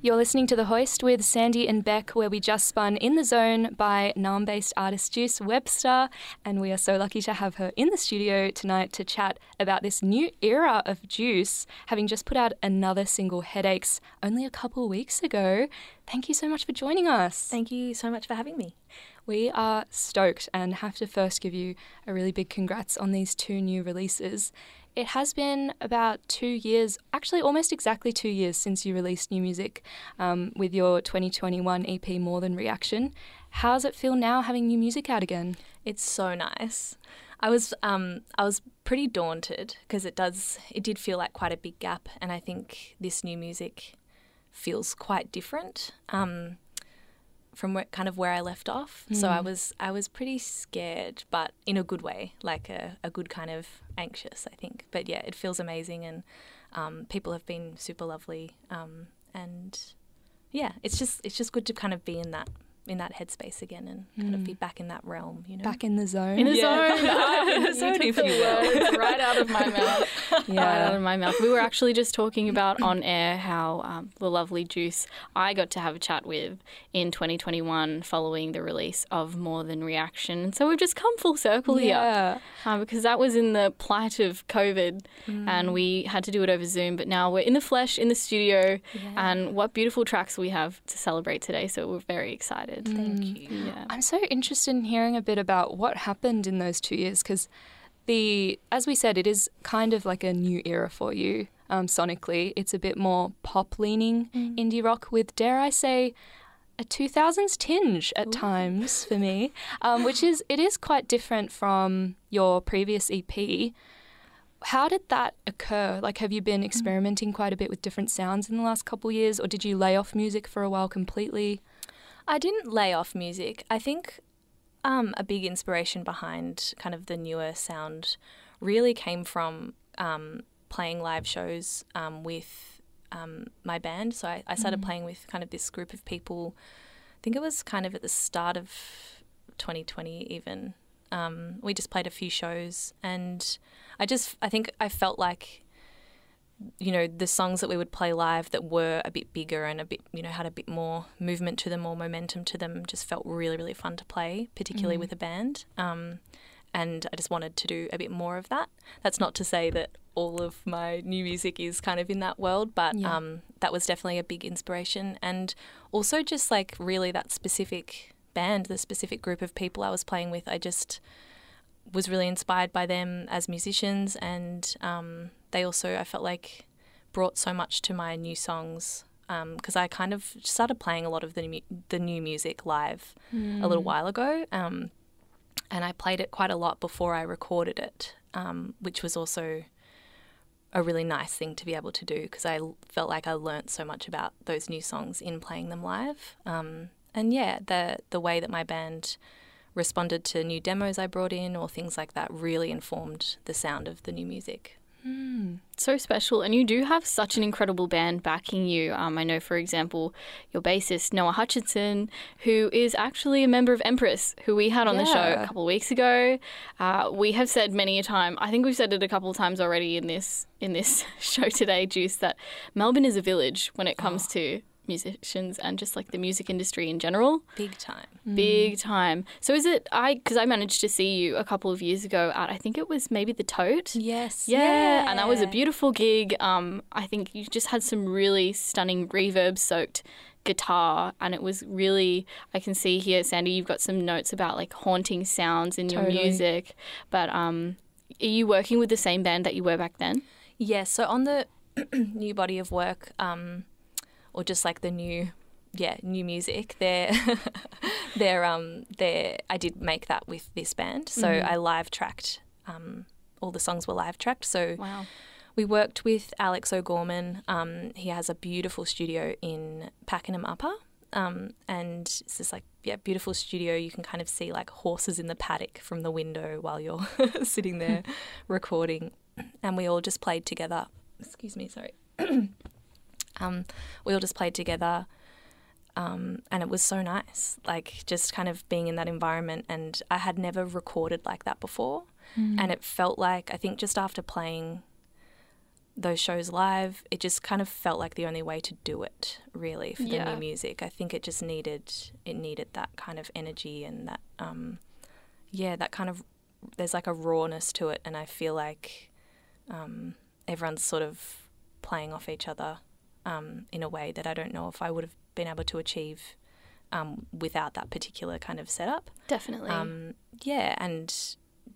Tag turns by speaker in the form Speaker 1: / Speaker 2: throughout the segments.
Speaker 1: You're listening to The Hoist with Sandie and Bec, where we just spun In the Zone by Naarm based artist Juice Webster. And we are so lucky to have her in the studio tonight to chat about this new era of Juice, having just put out another single, Headaches, only a couple weeks ago. Thank you so much for joining us.
Speaker 2: Thank you so much for having me.
Speaker 1: We are stoked and have to first give you a really big congrats on these two new releases. It has been about two years, actually almost exactly two years since you released new music um, with your 2021 EP More Than Reaction. How does it feel now having new music out again?
Speaker 2: It's so nice. I was um, I was pretty daunted because it does it did feel like quite a big gap, and I think this new music feels quite different. Um, from where, kind of where I left off. Mm. So I was I was pretty scared, but in a good way, like a, a good kind of anxious, I think. But yeah, it feels amazing, and um, people have been super lovely, um, and yeah, it's just it's just good to kind of be in that in that headspace again and kind of be mm. back in that realm, you know.
Speaker 1: Back in the zone.
Speaker 3: In the yeah. zone. in the zone, if you will. right out of my mouth. Yeah. Right out of my mouth. We were actually just talking about on air how um, the lovely Juice I got to have a chat with in 2021 following the release of More Than Reaction. And so we've just come full circle yeah. here. Uh, because that was in the plight of COVID mm. and we had to do it over Zoom. But now we're in the flesh, in the studio. Yeah. And what beautiful tracks we have to celebrate today. So we're very excited excited.
Speaker 2: Thank mm. you.
Speaker 1: Yeah. I'm so interested in hearing a bit about what happened in those two years because the as we said, it is kind of like a new era for you um, sonically. It's a bit more pop leaning mm. indie rock with, dare I say, a 2000s tinge at Ooh. times for me, um, which is it is quite different from your previous EP. How did that occur? Like, have you been mm. experimenting quite a bit with different sounds in the last couple years, or did you lay off music for a while completely?
Speaker 2: I didn't lay off music. I think um, a big inspiration behind kind of the newer sound really came from um, playing live shows um, with um, my band. So I, I started mm. playing with kind of this group of people. I think it was kind of at the start of 2020, even. Um, we just played a few shows, and I just I think I felt like you know, the songs that we would play live that were a bit bigger and a bit, you know, had a bit more movement to them or momentum to them just felt really, really fun to play, particularly mm. with a band. Um, and I just wanted to do a bit more of that. That's not to say that all of my new music is kind of in that world, but yeah. um, that was definitely a big inspiration. And also just like really that specific band, the specific group of people I was playing with, I just was really inspired by them as musicians and um, they also I felt like brought so much to my new songs because um, I kind of started playing a lot of the new, the new music live mm. a little hmm. while ago, um, and I played it quite a lot before I recorded it, um, which was also a really nice thing to be able to do because I felt like I learnt so much about those new songs in playing them live. Um, and yeah, the the way that my band responded to new demos I brought in or things like that really informed the sound of the new music.
Speaker 3: Mm, so special. And you do have such an incredible band backing you. Um, I know, for example, your bassist, Noah Hutchinson, who is actually a member of Empress, who we had on yeah. the show a couple of weeks ago. Uh, we have said many a time, I think we've said it a couple of times already in this in this show today, Juice, that Melbourne is a village when it comes oh. to musicians and just like the music industry in general.
Speaker 2: Big time.
Speaker 3: Big mm. time. So is it I because I managed to see you a couple of years ago at I think it was maybe the Tote.
Speaker 2: Yes.
Speaker 3: Yeah, yeah. and that was a beautiful gig. Um, I think you just had some really stunning reverb soaked guitar and it was really I can see here Sandie you've got some notes about like haunting sounds in totally. your music but um are you working with the same band that you were back then?
Speaker 2: Yes, yeah, so on the new body of work um or just like the new yeah new music they're they're um they I did make that with this band. So mm-hmm. I live tracked um all the songs were live tracked. So
Speaker 3: wow.
Speaker 2: we worked with Alex O'Gorman. Um he has a beautiful studio in Pakenham Upper. Um, and it's this like yeah beautiful studio. You can kind of see like horses in the paddock from the window while you're sitting there recording. And we all just played together. Excuse me sorry Um, we all just played together, um, and it was so nice. Like just kind of being in that environment, and I had never recorded like that before, mm. and it felt like I think just after playing those shows live, it just kind of felt like the only way to do it, really, for
Speaker 3: Yeah.
Speaker 2: the new music. I think it just needed it needed that kind of energy and that um, yeah, that kind of there's like a rawness to it, and I feel like um, everyone's sort of playing off each other um, in a way that I don't know if I would have been able to achieve um, without that particular kind of setup.
Speaker 3: Definitely.
Speaker 2: Um, yeah, and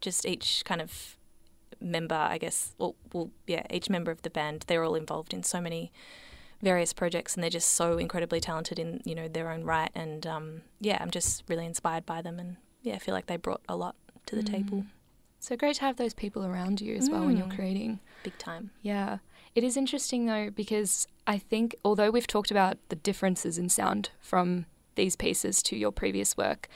Speaker 2: just each kind of member, I guess, well, well, yeah, each member of the band, they're all involved in so many various projects, and they're just so incredibly talented in you know their own right. And um, yeah, I'm just really inspired by them, and yeah, I feel like they brought a lot to the table,
Speaker 1: So great to have those people around you as well when you're
Speaker 2: Mm.
Speaker 1: creating.
Speaker 2: big time.
Speaker 1: Yeah. It is interesting though because I think although we've talked about the differences in sound from these pieces to your previous work,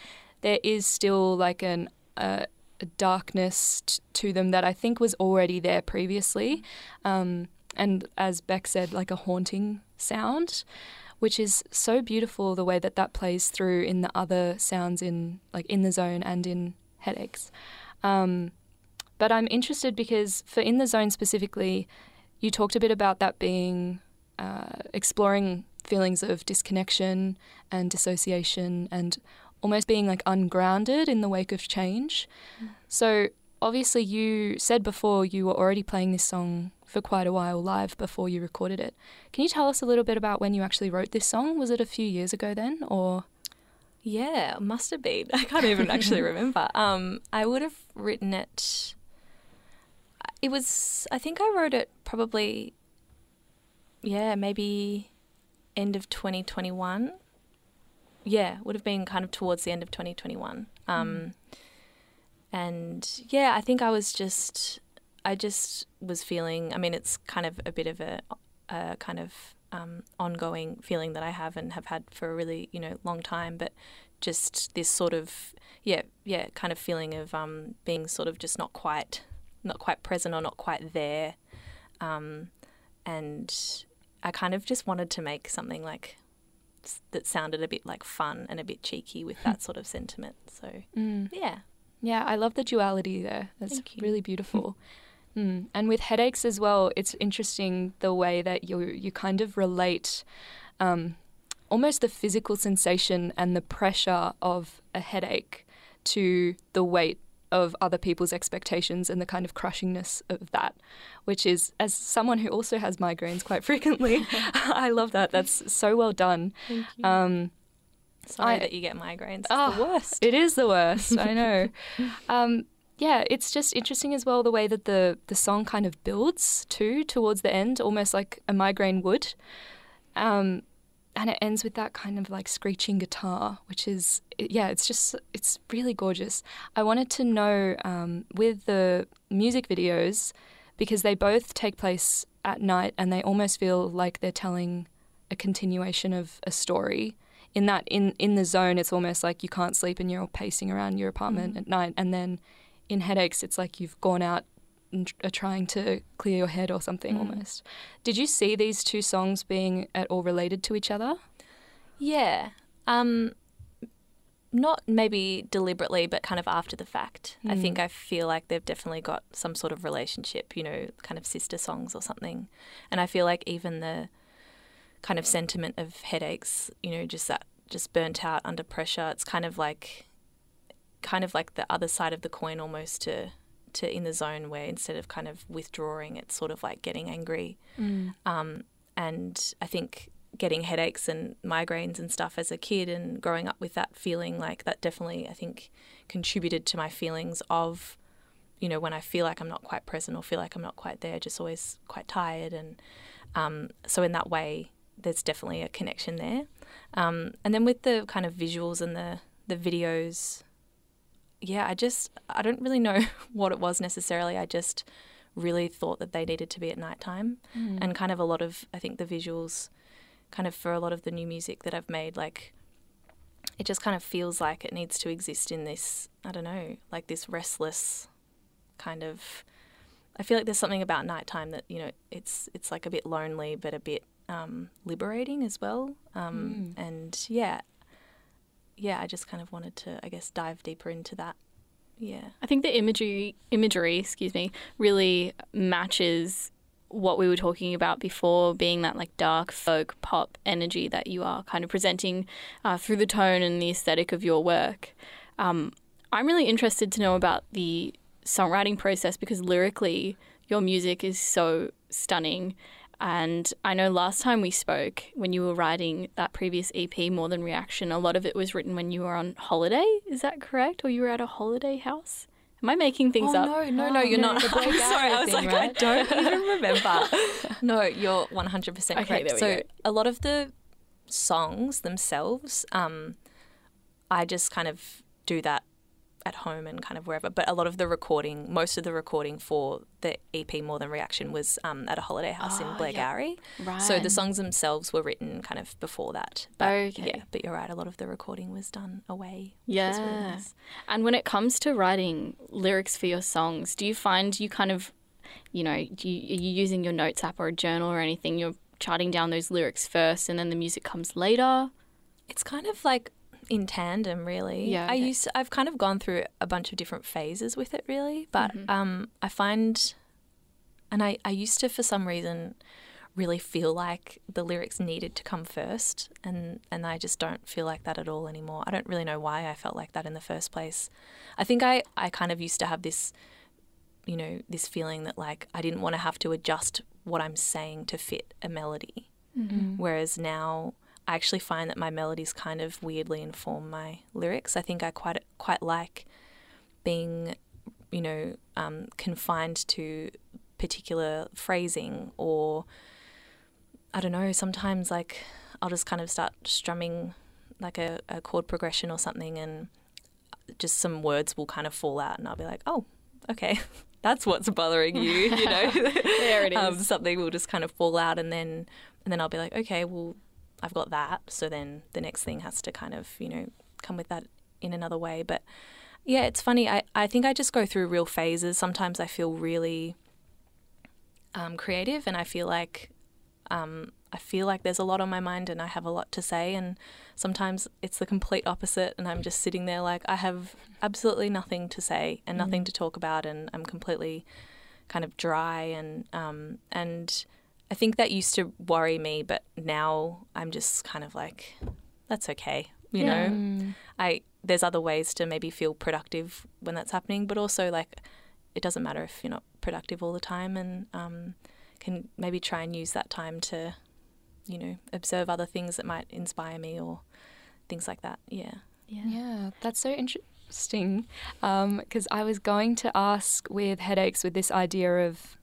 Speaker 1: there is still like an uh, a darkness t- to them that I think was already there previously, um, and as Bec said, like a haunting sound, which is so beautiful the way that that plays through in the other sounds in like in the zone and in headaches. Um, but I'm interested because for in the zone specifically, you talked a bit about that being uh, exploring feelings of disconnection and dissociation and almost being like ungrounded in the wake of change. So obviously, you said before you were already playing this song for quite a while live before you recorded it. Can you tell us a little bit about when you actually wrote this song? Was it a few years ago then, or?
Speaker 2: Yeah, must have been. I can't even actually remember. Um, I would have written it. It was. I think I wrote it probably. Yeah, maybe end of 2021. Yeah, would have been kind of towards the end of 2021. Um, And yeah, I think I was just. I just was feeling. I mean, it's kind of a bit of a, a kind of um, ongoing feeling that I have and have had for a really you know long time, but just this sort of yeah yeah kind of feeling of um, being sort of just not quite not quite present or not quite there, um, and I kind of just wanted to make something like that sounded a bit like fun and a bit cheeky with that sort of sentiment. So
Speaker 1: Mm.
Speaker 2: yeah,
Speaker 1: Yeah, I love the duality there. That's really beautiful. mm. And with headaches as well, it's interesting the way that you you kind of relate um, almost the physical sensation and the pressure of a headache to the weight of other people's expectations and the kind of crushingness of that, which is, as someone who also has migraines quite frequently, I love that. That's so well done. Um,
Speaker 2: Sorry
Speaker 1: I-
Speaker 2: that you get migraines. It's
Speaker 1: Oh,
Speaker 2: the worst.
Speaker 1: It is the worst. I know. Um, yeah, it's just interesting as well the way that the the song kind of builds too towards the end, almost like a migraine would. Um, and it ends with that kind of like screeching guitar, which is yeah, it's just it's really gorgeous. I wanted to know um, with the music videos because they both take place at night and they almost feel like they're telling a continuation of a story in that in in the zone it's almost like you can't sleep and you're pacing around your apartment
Speaker 2: Mhm.
Speaker 1: at night and then in headaches it's like you've gone out and are trying to clear your head or something
Speaker 2: Mm.
Speaker 1: almost did you see these two songs being at all related to each other
Speaker 2: Yeah. Um not maybe deliberately but kind of after the fact. I
Speaker 1: Mm.
Speaker 2: think I feel like they've definitely got some sort of relationship, you know, kind of sister songs or something. And I feel like even the kind of sentiment of headaches, you know, just that just burnt out under pressure, it's kind of like kind of like the other side of the coin almost to to in the zone where instead of kind of withdrawing, it's sort of like getting angry. Um, and I think getting headaches and migraines and stuff as a kid and growing up with that feeling like that definitely I think contributed to my feelings of you know when I feel like I'm not quite present or feel like I'm not quite there just always quite tired and um, so in that way there's definitely a connection there. Um, and then with the kind of visuals and the the videos yeah I just I don't really know what it was necessarily I just really thought that they needed to be at nighttime
Speaker 1: Mm.
Speaker 2: and kind of a lot of I think the visuals kind of for a lot of the new music that I've made like it just kind of feels like it needs to exist in this I don't know like this restless kind of I feel like there's something about nighttime that you know it's it's like a bit lonely but a bit um, liberating as well um,
Speaker 1: Mm.
Speaker 2: and yeah yeah I just kind of wanted to I guess dive deeper into that yeah
Speaker 3: I think the imagery imagery, excuse me, really matches what we were talking about before, being that like dark folk pop energy that you are kind of presenting uh, through the tone and the aesthetic of your work. Um, I'm really interested to know about the songwriting process because lyrically, your music is so stunning. And I know last time we spoke, when you were writing that previous EP, More Than Reaction, a lot of it was written when you were on holiday. Is that correct? Or you were at a holiday house? Am I making things
Speaker 2: oh,
Speaker 3: up?
Speaker 2: No, no, no, you're not. I'm sorry, I was thing, like, right? I don't even remember. no, you're 100% correct. Okay, so go. a lot of the songs themselves, um, I just kind of do that at home and kind of wherever. But a lot of the recording, most of the recording for the EP More Than Reaction was um, at a holiday house oh, in Blairgowrie.
Speaker 3: Yep. Right.
Speaker 2: So the songs themselves were written kind of before that.
Speaker 3: But, okay.
Speaker 2: Yeah, but you're right. A lot of the recording was done away.
Speaker 3: Yeah. Really nice. And when it comes to writing lyrics for your songs, do you find you kind of, you know, do you, are you using your notes app or a journal or anything? You're charting down those lyrics first and then the music comes later?
Speaker 2: It's kind of like in tandem, really. Yeah. I used I've kind of gone through a bunch of different phases with it, really. But mm-hmm. um, I find, and I, I used to, for some reason, really feel like the lyrics needed to come first, and and I just don't feel like that at all anymore. I don't really know why I felt like that in the first place. I think I I kind of used to have this, you know, this feeling that like I didn't want to have to adjust what I'm saying to fit a melody, mm-hmm. whereas now I actually find that my melodies kind of weirdly inform my lyrics. I think I quite quite like being, you know, um, confined to particular phrasing or I don't know. Sometimes like I'll just kind of start strumming like a, a chord progression or something, and just some words will kind of fall out, and I'll be like, oh, okay. That's what's bothering you, you know.
Speaker 3: there it um.
Speaker 2: Um, something will just kind of fall out, and then and then I'll be like, okay, well, I've got that. So then the next thing has to kind of, you know, come with that in another way. But yeah, it's funny. I, I think I just go through real phases. Sometimes I feel really um, creative and I feel like um, I feel like there's a lot on my mind and I have a lot to say. And sometimes it's the complete opposite, and I'm just sitting there like I have absolutely nothing to say and nothing mm. to talk about, and I'm completely kind of dry and um, and I think that used to worry me, but now I'm just kind of like, that's okay. You yeah. know. I there's other ways to maybe feel productive when that's happening, but also like it doesn't matter if you're not productive all the time, and um, can maybe try and use that time to, you know, observe other things that might inspire me or things like that. Yeah.
Speaker 1: Yeah, yeah that's so interesting because um, I was going to ask with headaches with this idea of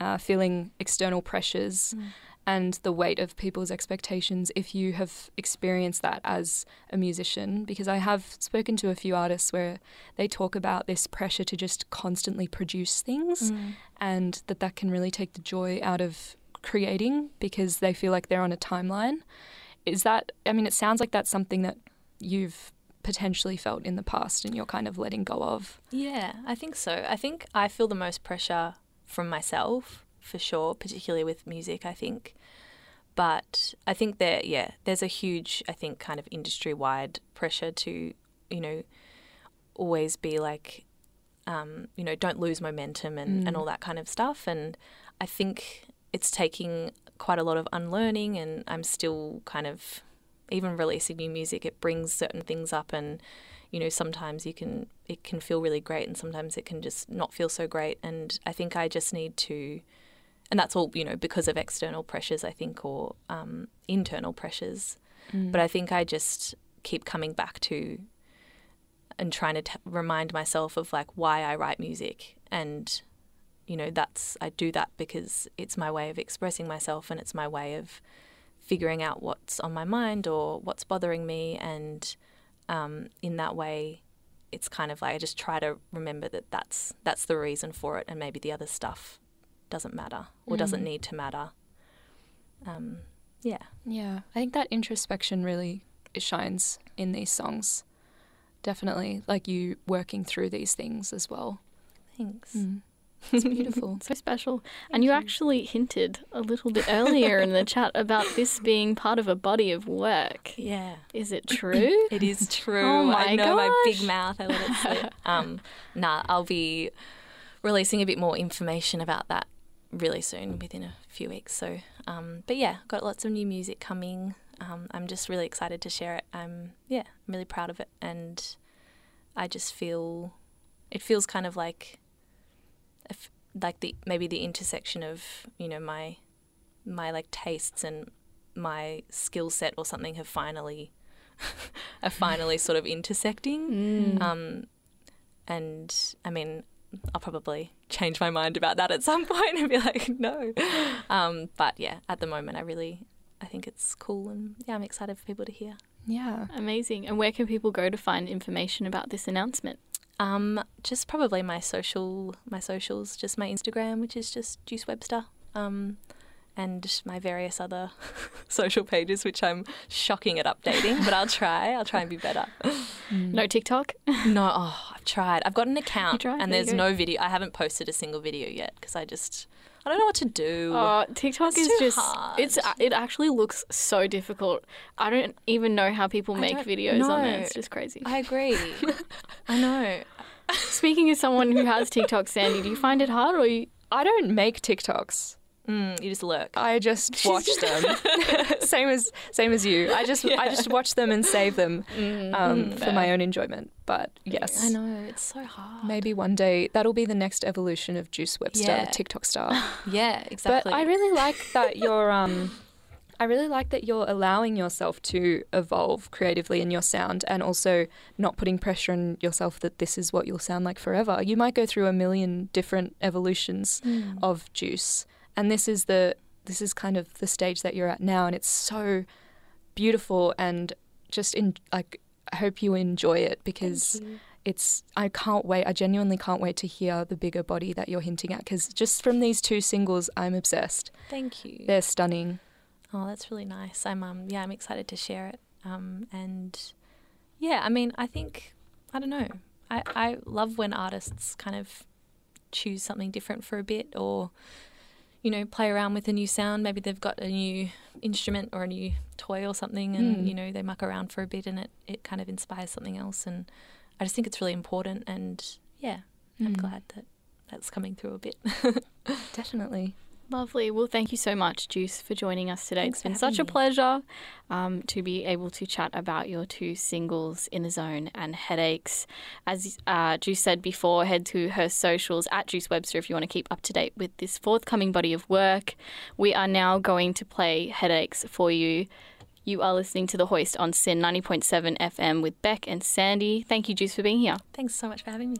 Speaker 1: uh, feeling external pressures mm. and the weight of people's expectations if you have experienced that as a musician. Because I have spoken to a few artists where they talk about this pressure to just constantly produce things mm. and that that can really take the joy out of creating because they feel like they're on a timeline. Is that, I mean, it sounds like that's something that you've potentially felt in the past and you're kind of letting go of?
Speaker 2: Yeah, I think so. I think I feel the most pressure from myself for sure, particularly with music, I think. But I think that, yeah, there's a huge, I think, kind of industry wide pressure to, you know, always be like, um, you know, don't lose momentum and, mm. and all that kind of stuff. And I think it's taking quite a lot of unlearning, and I'm still kind of, even releasing new music, it brings certain things up and, you know, sometimes you can it can feel really great and sometimes it can just not feel so great. And I think I just need to, and that's all you know because of external pressures, I think, or um, internal pressures. Mm. But I think I just keep coming back to and trying to t- remind myself of like why I write music and you know that's I do that because it's my way of expressing myself and it's my way of figuring out what's on my mind or what's bothering me and um, in that way, it's kind of like I just try to remember that that's that's the reason for it, and maybe the other stuff doesn't matter or mm. doesn't need to matter. Um, yeah,
Speaker 1: yeah. I think that introspection really shines in these songs. Definitely, like you working through these things as well.
Speaker 2: Thanks.
Speaker 1: Mm. It's beautiful.
Speaker 3: so special. Thank and you, you, actually hinted a little bit earlier in the chat about this being part of a body of work.
Speaker 2: Yeah.
Speaker 3: Is it true?
Speaker 2: it is true.
Speaker 3: Oh my
Speaker 2: I know
Speaker 3: gosh.
Speaker 2: my big mouth. I let it slip. um, nah, I'll be releasing a bit more information about that really soon, within a few weeks. So, um, but yeah, got lots of new music coming. Um, I'm just really excited to share it. I'm yeah, I'm really proud of it, and I just feel it feels kind of like like the maybe the intersection of you know my my like tastes and my skill set or something have finally are finally sort of intersecting. Mm. Um, and I mean, I'll probably change my mind about that at some point and be like, no. Um, but yeah, at the moment, I really, I think it's cool and yeah, I'm excited for people to hear.
Speaker 3: Yeah, amazing. And where can people go to find information about this announcement?
Speaker 2: Um, just probably my social, my socials, just my Instagram, which is just Juice Webster. Um, and my various other social pages, which I'm shocking at updating, but I'll try. I'll try and be better.
Speaker 3: Mm. No TikTok?
Speaker 2: no, oh, I've tried. I've got an account, and there's no video. I haven't posted a single video yet because I just. I don't know what to do.
Speaker 3: Oh, TikTok it's is just hard. it's it actually looks so difficult. I don't even know how people make videos know. on it. It's just crazy.
Speaker 2: I agree. I know.
Speaker 3: Speaking as someone who has TikTok, Sandie, do you find it hard or you
Speaker 1: I don't make TikToks.
Speaker 2: Mm, you just lurk.
Speaker 1: I just watch them. same as same as you. I just yeah. I just watch them and save them mm, um, for my own enjoyment. But yes,
Speaker 2: I know it's so hard.
Speaker 1: Maybe one day that'll be the next evolution of Juice Webster, yeah. TikTok star.
Speaker 2: yeah, exactly.
Speaker 1: But I really like that you're. Um, I really like that you're allowing yourself to evolve creatively in your sound and also not putting pressure on yourself that this is what you'll sound like forever. You might go through a million different evolutions mm. of Juice and this is the this is kind of the stage that you're at now and it's so beautiful and just in like I hope you enjoy it because it's I can't wait I genuinely can't wait to hear the bigger body that you're hinting at because just from these two singles I'm obsessed
Speaker 2: thank you
Speaker 1: they're stunning
Speaker 2: oh that's really nice I'm um yeah I'm excited to share it um and yeah I mean I think I don't know I I love when artists kind of choose something different for a bit or you know, play around with a new sound. Maybe they've got a new instrument or a new toy or something, and mm. you know, they muck around for a bit, and it it kind of inspires something else. And I just think it's really important. And yeah, mm. I'm glad that that's coming through a bit.
Speaker 1: Definitely.
Speaker 3: Lovely. Well, thank you so much, Juice, for joining us today. Thanks it's been such me. a pleasure um, to be able to chat about your two singles, In the Zone and Headaches. As uh, Juice said before, head to her socials at Juice Webster if you want to keep up to date with this forthcoming body of work. We are now going to play Headaches for you. You are listening to The Hoist on SYN 90.7 FM with Bec and Sandie. Thank you, Juice, for being here.
Speaker 2: Thanks so much for having me.